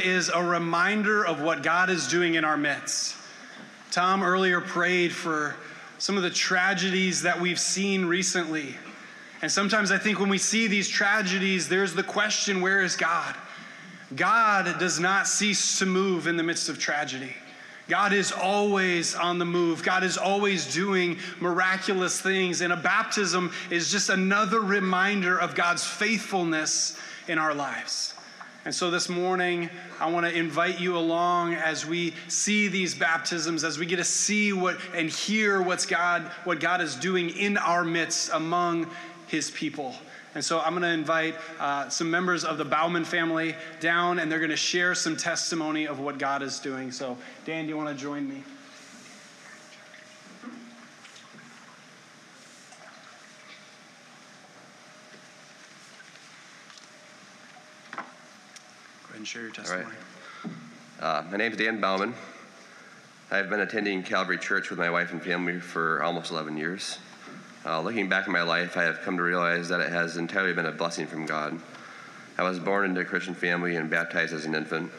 is a reminder of what God is doing in our midst. Tom earlier prayed for some of the tragedies that we've seen recently. And sometimes I think when we see these tragedies, there's the question where is God? God does not cease to move in the midst of tragedy. God is always on the move. God is always doing miraculous things. And a baptism is just another reminder of God's faithfulness in our lives. And so this morning, I want to invite you along as we see these baptisms, as we get to see what and hear what's God, what God is doing in our midst among his people. And so I'm going to invite uh, some members of the Bauman family down, and they're going to share some testimony of what God is doing. So, Dan, do you want to join me? Share your testimony. Uh, my name is Dan Bauman. I've been attending Calvary Church with my wife and family for almost 11 years. Uh, looking back in my life, I have come to realize that it has entirely been a blessing from God. I was born into a Christian family and baptized as an infant.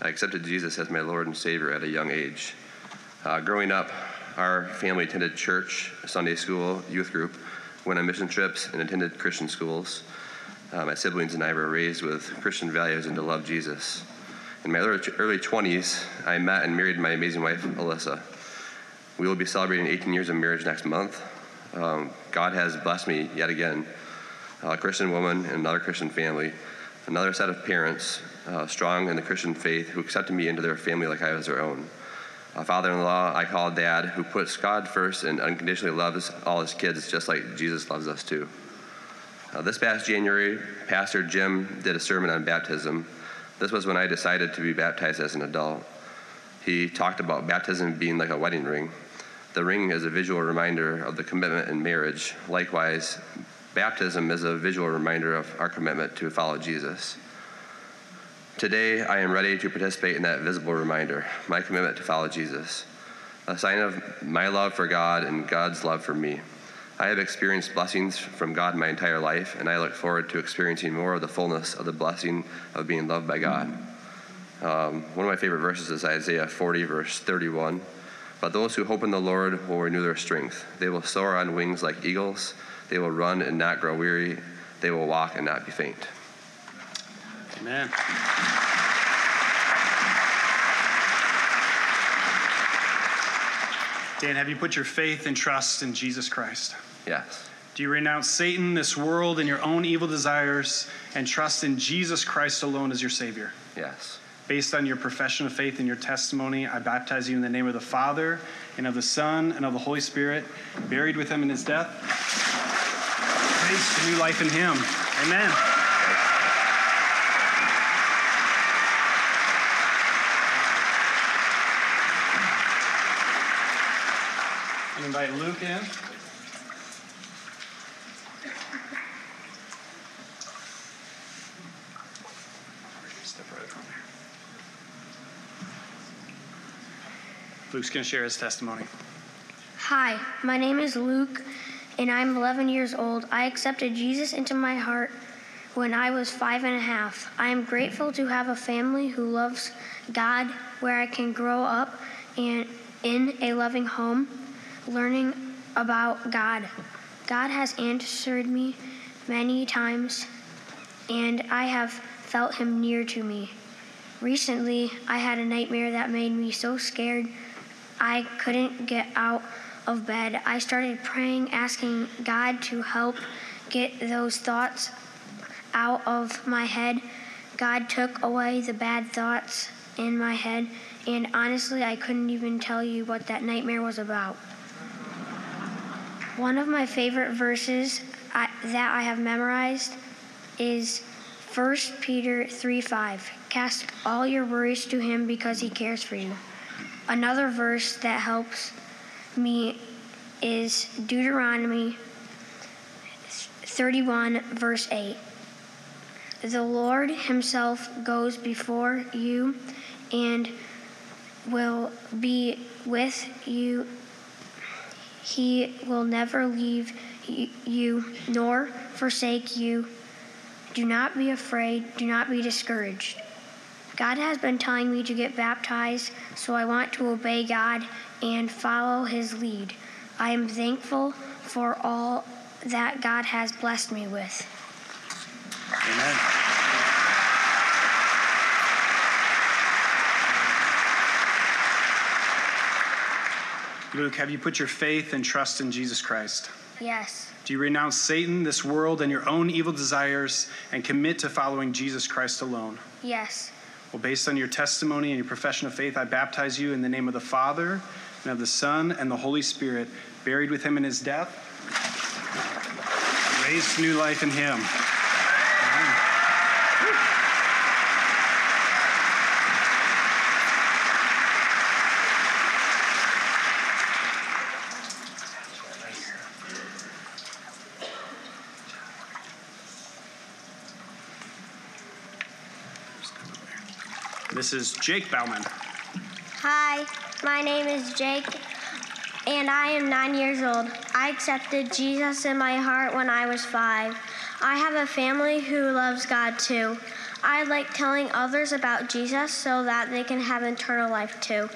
I accepted Jesus as my Lord and Savior at a young age. Uh, growing up, our family attended church, Sunday school, youth group, went on mission trips, and attended Christian schools. Uh, my siblings and I were raised with Christian values and to love Jesus. In my early, early 20s, I met and married my amazing wife, Alyssa. We will be celebrating 18 years of marriage next month. Um, God has blessed me yet again. A Christian woman and another Christian family, another set of parents uh, strong in the Christian faith who accepted me into their family like I was their own. A father in law I call dad who puts God first and unconditionally loves all his kids just like Jesus loves us too. Uh, this past January, Pastor Jim did a sermon on baptism. This was when I decided to be baptized as an adult. He talked about baptism being like a wedding ring. The ring is a visual reminder of the commitment in marriage. Likewise, baptism is a visual reminder of our commitment to follow Jesus. Today, I am ready to participate in that visible reminder, my commitment to follow Jesus, a sign of my love for God and God's love for me. I have experienced blessings from God my entire life, and I look forward to experiencing more of the fullness of the blessing of being loved by God. Um, one of my favorite verses is Isaiah 40, verse 31. But those who hope in the Lord will renew their strength. They will soar on wings like eagles. They will run and not grow weary. They will walk and not be faint. Amen. Dan, have you put your faith and trust in Jesus Christ? Yes. Do you renounce Satan, this world, and your own evil desires, and trust in Jesus Christ alone as your Savior? Yes. Based on your profession of faith and your testimony, I baptize you in the name of the Father, and of the Son, and of the Holy Spirit, buried with him in his death. Praise to new life in him. Amen. Invite Luke in. Step right from here. Luke's going to share his testimony. Hi, my name is Luke, and I'm 11 years old. I accepted Jesus into my heart when I was five and a half. I am grateful to have a family who loves God, where I can grow up and in a loving home, learning about God. God has answered me many times, and I have felt Him near to me. Recently, I had a nightmare that made me so scared I couldn't get out of bed. I started praying, asking God to help get those thoughts out of my head. God took away the bad thoughts in my head, and honestly, I couldn't even tell you what that nightmare was about. One of my favorite verses I, that I have memorized is 1 Peter 3 5. Cast all your worries to him because he cares for you. Another verse that helps me is Deuteronomy 31, verse 8. The Lord Himself goes before you and will be with you. He will never leave you nor forsake you. Do not be afraid, do not be discouraged. God has been telling me to get baptized, so I want to obey God and follow his lead. I am thankful for all that God has blessed me with. Amen. Luke, have you put your faith and trust in Jesus Christ? Yes. Do you renounce Satan, this world, and your own evil desires and commit to following Jesus Christ alone? Yes. Well, based on your testimony and your profession of faith, I baptize you in the name of the Father, and of the Son, and the Holy Spirit, buried with him in his death, raised to new life in him. This is Jake Bauman. Hi, my name is Jake, and I am nine years old. I accepted Jesus in my heart when I was five. I have a family who loves God too. I like telling others about Jesus so that they can have eternal life too.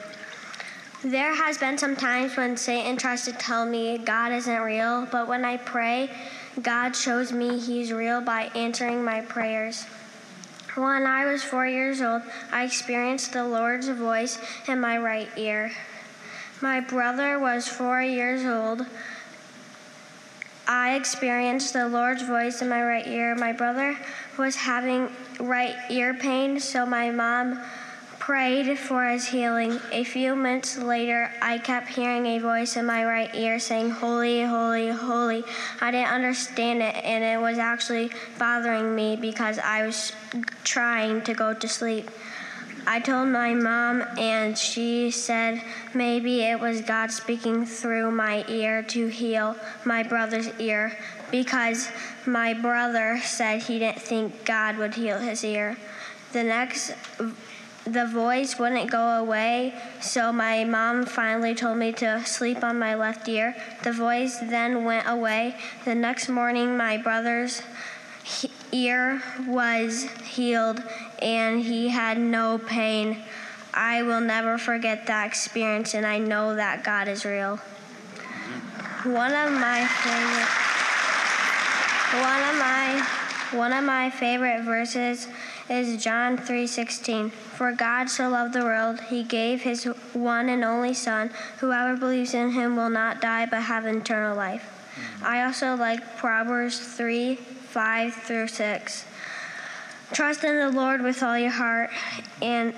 There has been some times when Satan tries to tell me God isn't real, but when I pray, God shows me he's real by answering my prayers. When I was four years old, I experienced the Lord's voice in my right ear. My brother was four years old. I experienced the Lord's voice in my right ear. My brother was having right ear pain, so my mom prayed for his healing. A few minutes later, I kept hearing a voice in my right ear saying, Holy, holy, holy. I didn't understand it, and it was actually bothering me because I was trying to go to sleep. I told my mom, and she said maybe it was God speaking through my ear to heal my brother's ear because my brother said he didn't think God would heal his ear. The next the voice wouldn't go away, so my mom finally told me to sleep on my left ear. The voice then went away. The next morning, my brother's he- ear was healed and he had no pain. I will never forget that experience, and I know that God is real. One of my favorite, one of my, one of my favorite verses is John 3:16. For God so loved the world, he gave his one and only son. Whoever believes in him will not die but have eternal life. Mm-hmm. I also like Proverbs 3, 5 through 6. Trust in the Lord with all your heart and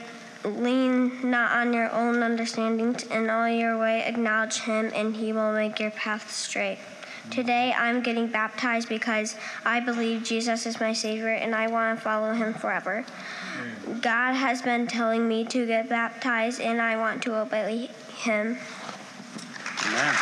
lean not on your own understanding. In all your way, acknowledge him, and he will make your path straight. Today, I'm getting baptized because I believe Jesus is my Savior and I want to follow Him forever. God has been telling me to get baptized and I want to obey Him. Amen.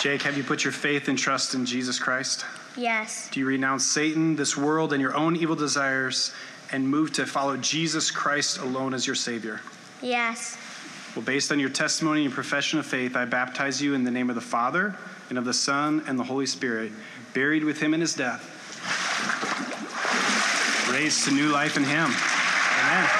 Jake, have you put your faith and trust in Jesus Christ? Yes. Do you renounce Satan, this world, and your own evil desires and move to follow Jesus Christ alone as your Savior? Yes. Well, based on your testimony and profession of faith, I baptize you in the name of the Father, and of the Son, and the Holy Spirit, buried with him in his death, raised to new life in him. Amen.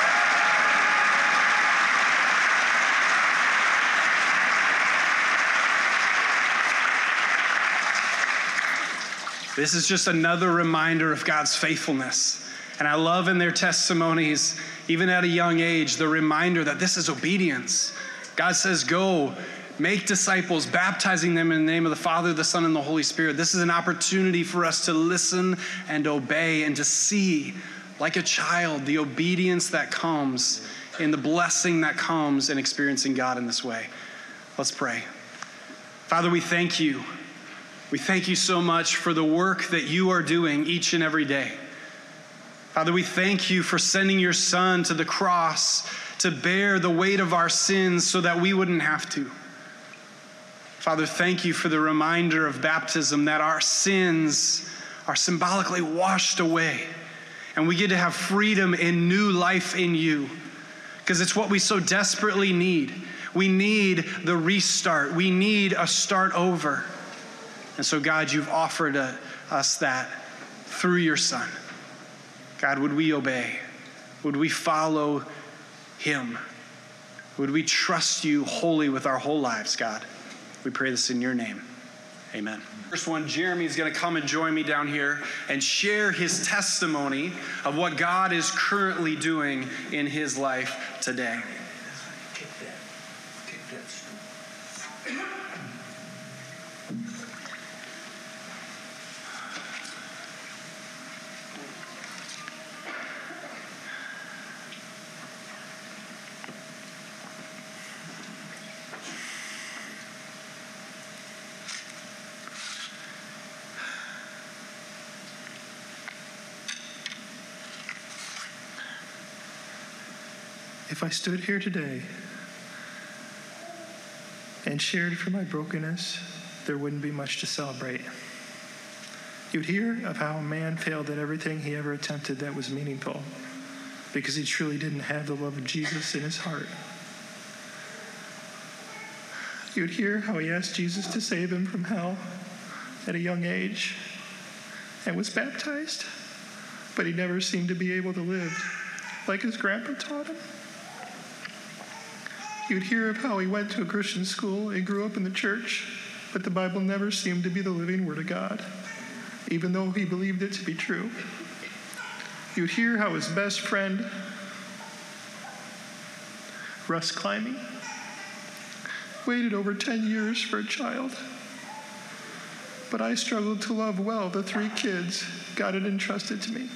This is just another reminder of God's faithfulness. And I love in their testimonies, even at a young age, the reminder that this is obedience. God says, Go, make disciples, baptizing them in the name of the Father, the Son, and the Holy Spirit. This is an opportunity for us to listen and obey and to see, like a child, the obedience that comes and the blessing that comes in experiencing God in this way. Let's pray. Father, we thank you. We thank you so much for the work that you are doing each and every day. Father, we thank you for sending your Son to the cross to bear the weight of our sins so that we wouldn't have to. Father, thank you for the reminder of baptism that our sins are symbolically washed away and we get to have freedom and new life in you because it's what we so desperately need. We need the restart, we need a start over. And so, God, you've offered uh, us that through your Son. God, would we obey? Would we follow him? Would we trust you wholly with our whole lives, God? We pray this in your name. Amen. First one, Jeremy is going to come and join me down here and share his testimony of what God is currently doing in his life today. If I stood here today and shared from my brokenness, there wouldn't be much to celebrate. You'd hear of how a man failed at everything he ever attempted that was meaningful because he truly didn't have the love of Jesus in his heart. You'd hear how he asked Jesus to save him from hell at a young age and was baptized, but he never seemed to be able to live like his grandpa taught him. You'd hear of how he went to a Christian school and grew up in the church, but the Bible never seemed to be the living Word of God, even though he believed it to be true. You'd hear how his best friend, Russ Climbing, waited over 10 years for a child. But I struggled to love well the three kids God had entrusted to me.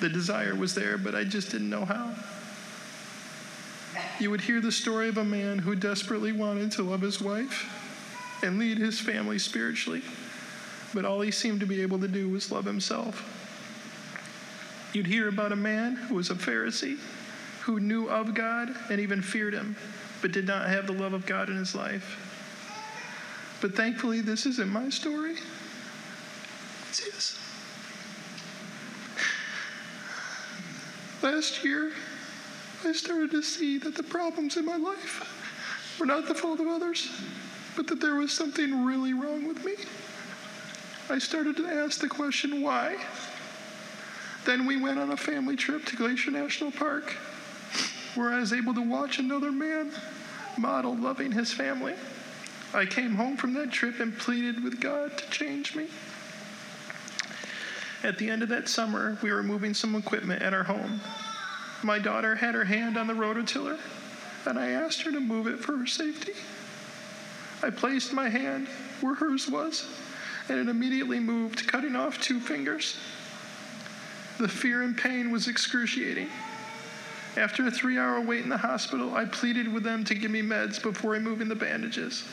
The desire was there, but I just didn't know how you would hear the story of a man who desperately wanted to love his wife and lead his family spiritually, but all he seemed to be able to do was love himself. You'd hear about a man who was a Pharisee, who knew of God and even feared him, but did not have the love of God in his life. But thankfully, this isn't my story, it's his. Last year, I started to see that the problems in my life were not the fault of others, but that there was something really wrong with me. I started to ask the question, why? Then we went on a family trip to Glacier National Park, where I was able to watch another man model loving his family. I came home from that trip and pleaded with God to change me. At the end of that summer, we were moving some equipment at our home. My daughter had her hand on the rototiller, and I asked her to move it for her safety. I placed my hand where hers was, and it immediately moved, cutting off two fingers. The fear and pain was excruciating. After a three hour wait in the hospital, I pleaded with them to give me meds before removing the bandages.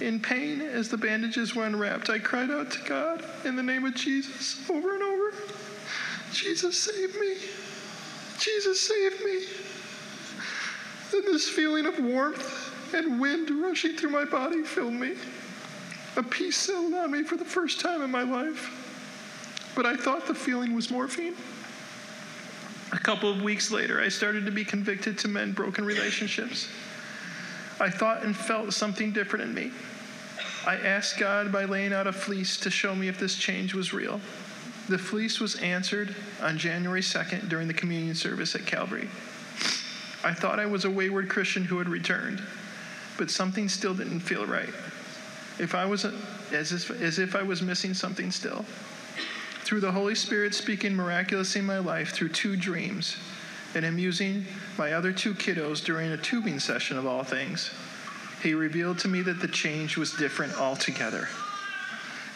In pain, as the bandages were unwrapped, I cried out to God in the name of Jesus over and over Jesus, save me. Jesus, save me. Then this feeling of warmth and wind rushing through my body filled me. A peace settled on me for the first time in my life. But I thought the feeling was morphine. A couple of weeks later, I started to be convicted to mend broken relationships. I thought and felt something different in me. I asked God by laying out a fleece to show me if this change was real. The fleece was answered on January 2nd during the communion service at Calvary. I thought I was a wayward Christian who had returned, but something still didn't feel right. If I was a, as, if, as if I was missing something still. Through the Holy Spirit speaking miraculously in my life through two dreams, and amusing my other two kiddos during a tubing session of all things, he revealed to me that the change was different altogether.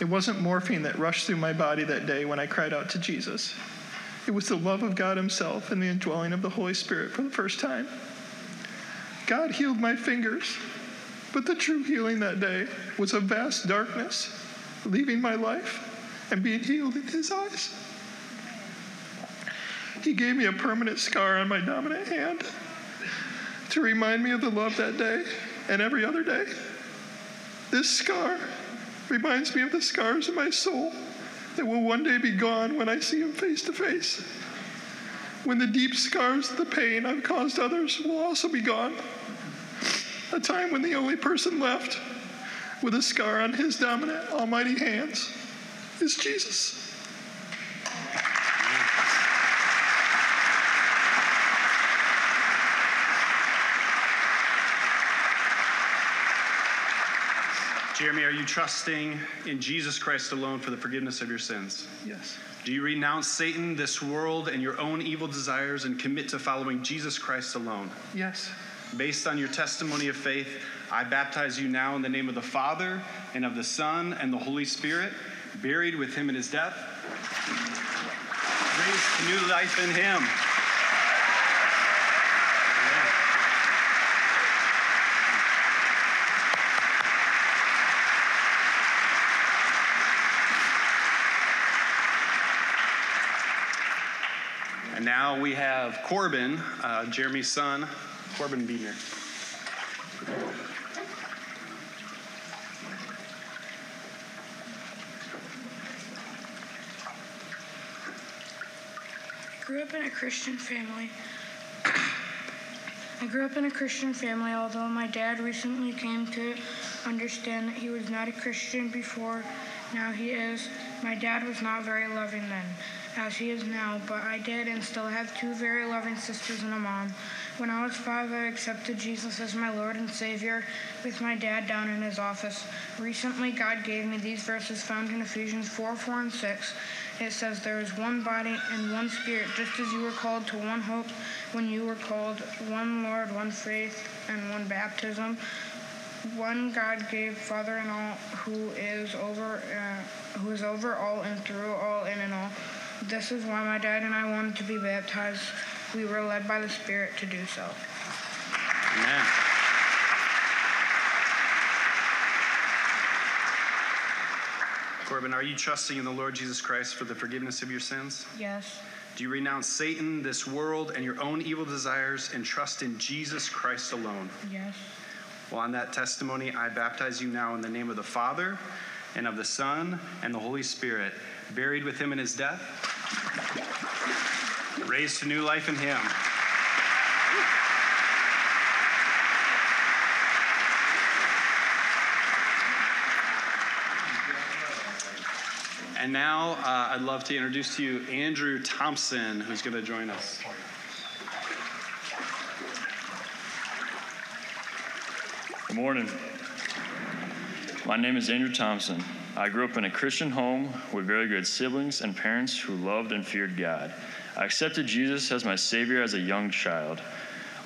It wasn't morphine that rushed through my body that day when I cried out to Jesus. It was the love of God Himself and the indwelling of the Holy Spirit for the first time. God healed my fingers, but the true healing that day was a vast darkness leaving my life and being healed in His eyes. He gave me a permanent scar on my dominant hand to remind me of the love that day and every other day. This scar reminds me of the scars of my soul that will one day be gone when I see him face to face. When the deep scars of the pain I've caused others will also be gone. A time when the only person left with a scar on his dominant, almighty hands is Jesus. Jeremy, are you trusting in Jesus Christ alone for the forgiveness of your sins? Yes. Do you renounce Satan, this world, and your own evil desires and commit to following Jesus Christ alone? Yes. Based on your testimony of faith, I baptize you now in the name of the Father, and of the Son, and the Holy Spirit, buried with him in his death, raised to new life in him. And now we have Corbin, uh, Jeremy's son, Corbin Beaner. I grew up in a Christian family. I grew up in a Christian family, although my dad recently came to understand that he was not a Christian before. Now he is. My dad was not very loving then, as he is now, but I did and still have two very loving sisters and a mom. When I was five, I accepted Jesus as my Lord and Savior with my dad down in his office. Recently, God gave me these verses found in Ephesians 4 4 and 6. It says, There is one body and one spirit, just as you were called to one hope when you were called, one Lord, one faith, and one baptism. One God gave Father and all, who is over, uh, who is over all and through all in and in all. This is why my dad and I wanted to be baptized. We were led by the Spirit to do so. Amen. Corbin, are you trusting in the Lord Jesus Christ for the forgiveness of your sins? Yes. Do you renounce Satan, this world, and your own evil desires and trust in Jesus Christ alone? Yes. Well, on that testimony, I baptize you now in the name of the Father, and of the Son, and the Holy Spirit, buried with him in his death, raised to new life in him. And now uh, I'd love to introduce to you Andrew Thompson, who's going to join us. Good morning. My name is Andrew Thompson. I grew up in a Christian home with very good siblings and parents who loved and feared God. I accepted Jesus as my Savior as a young child.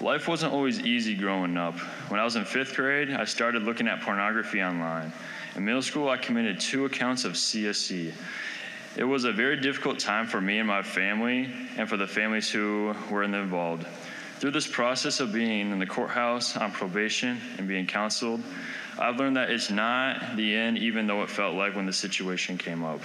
Life wasn't always easy growing up. When I was in fifth grade, I started looking at pornography online. In middle school, I committed two accounts of CSC. It was a very difficult time for me and my family, and for the families who were involved. Through this process of being in the courthouse on probation and being counseled, I've learned that it's not the end, even though it felt like when the situation came up.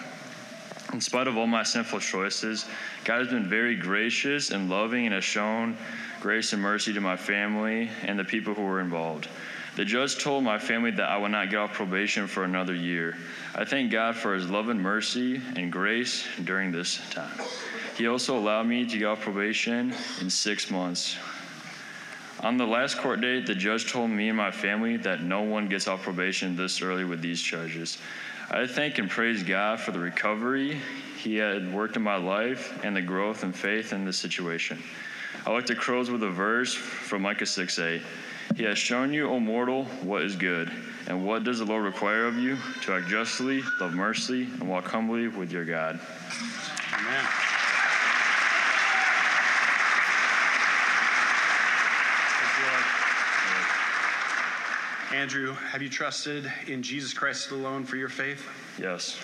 In spite of all my sinful choices, God has been very gracious and loving and has shown grace and mercy to my family and the people who were involved. The judge told my family that I would not get off probation for another year. I thank God for his love and mercy and grace during this time. He also allowed me to get off probation in six months. On the last court date, the judge told me and my family that no one gets off probation this early with these charges. I thank and praise God for the recovery He had worked in my life and the growth and faith in this situation. I like to close with a verse from Micah 6 8. He has shown you, O mortal, what is good, and what does the Lord require of you? To act justly, love mercy, and walk humbly with your God. Amen. Andrew, have you trusted in Jesus Christ alone for your faith? Yes.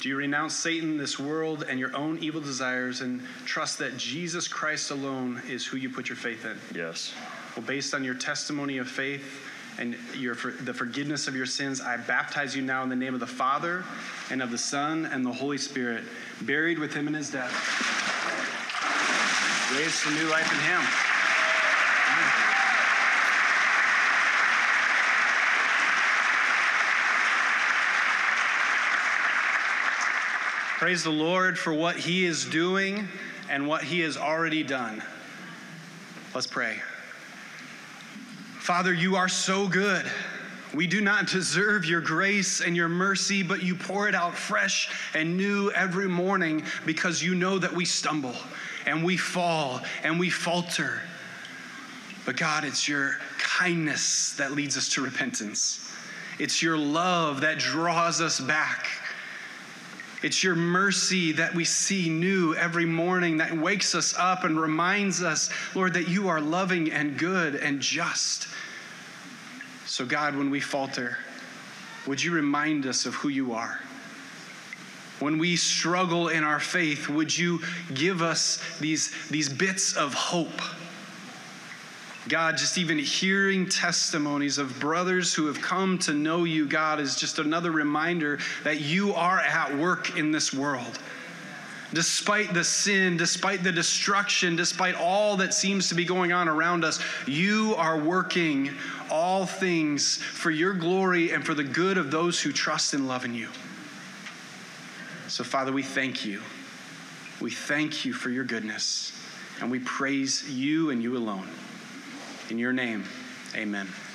Do you renounce Satan, this world, and your own evil desires and trust that Jesus Christ alone is who you put your faith in? Yes. Well, based on your testimony of faith and your, the forgiveness of your sins, I baptize you now in the name of the Father and of the Son and the Holy Spirit, buried with him in his death, raised to new life in him. Praise the Lord for what he is doing and what he has already done. Let's pray. Father, you are so good. We do not deserve your grace and your mercy, but you pour it out fresh and new every morning because you know that we stumble and we fall and we falter. But God, it's your kindness that leads us to repentance. It's your love that draws us back. It's your mercy that we see new every morning that wakes us up and reminds us, Lord, that you are loving and good and just. So, God, when we falter, would you remind us of who you are? When we struggle in our faith, would you give us these, these bits of hope? God, just even hearing testimonies of brothers who have come to know you, God, is just another reminder that you are at work in this world. Despite the sin, despite the destruction, despite all that seems to be going on around us, you are working all things for your glory and for the good of those who trust and love in you. So, Father, we thank you. We thank you for your goodness, and we praise you and you alone. In your name, amen.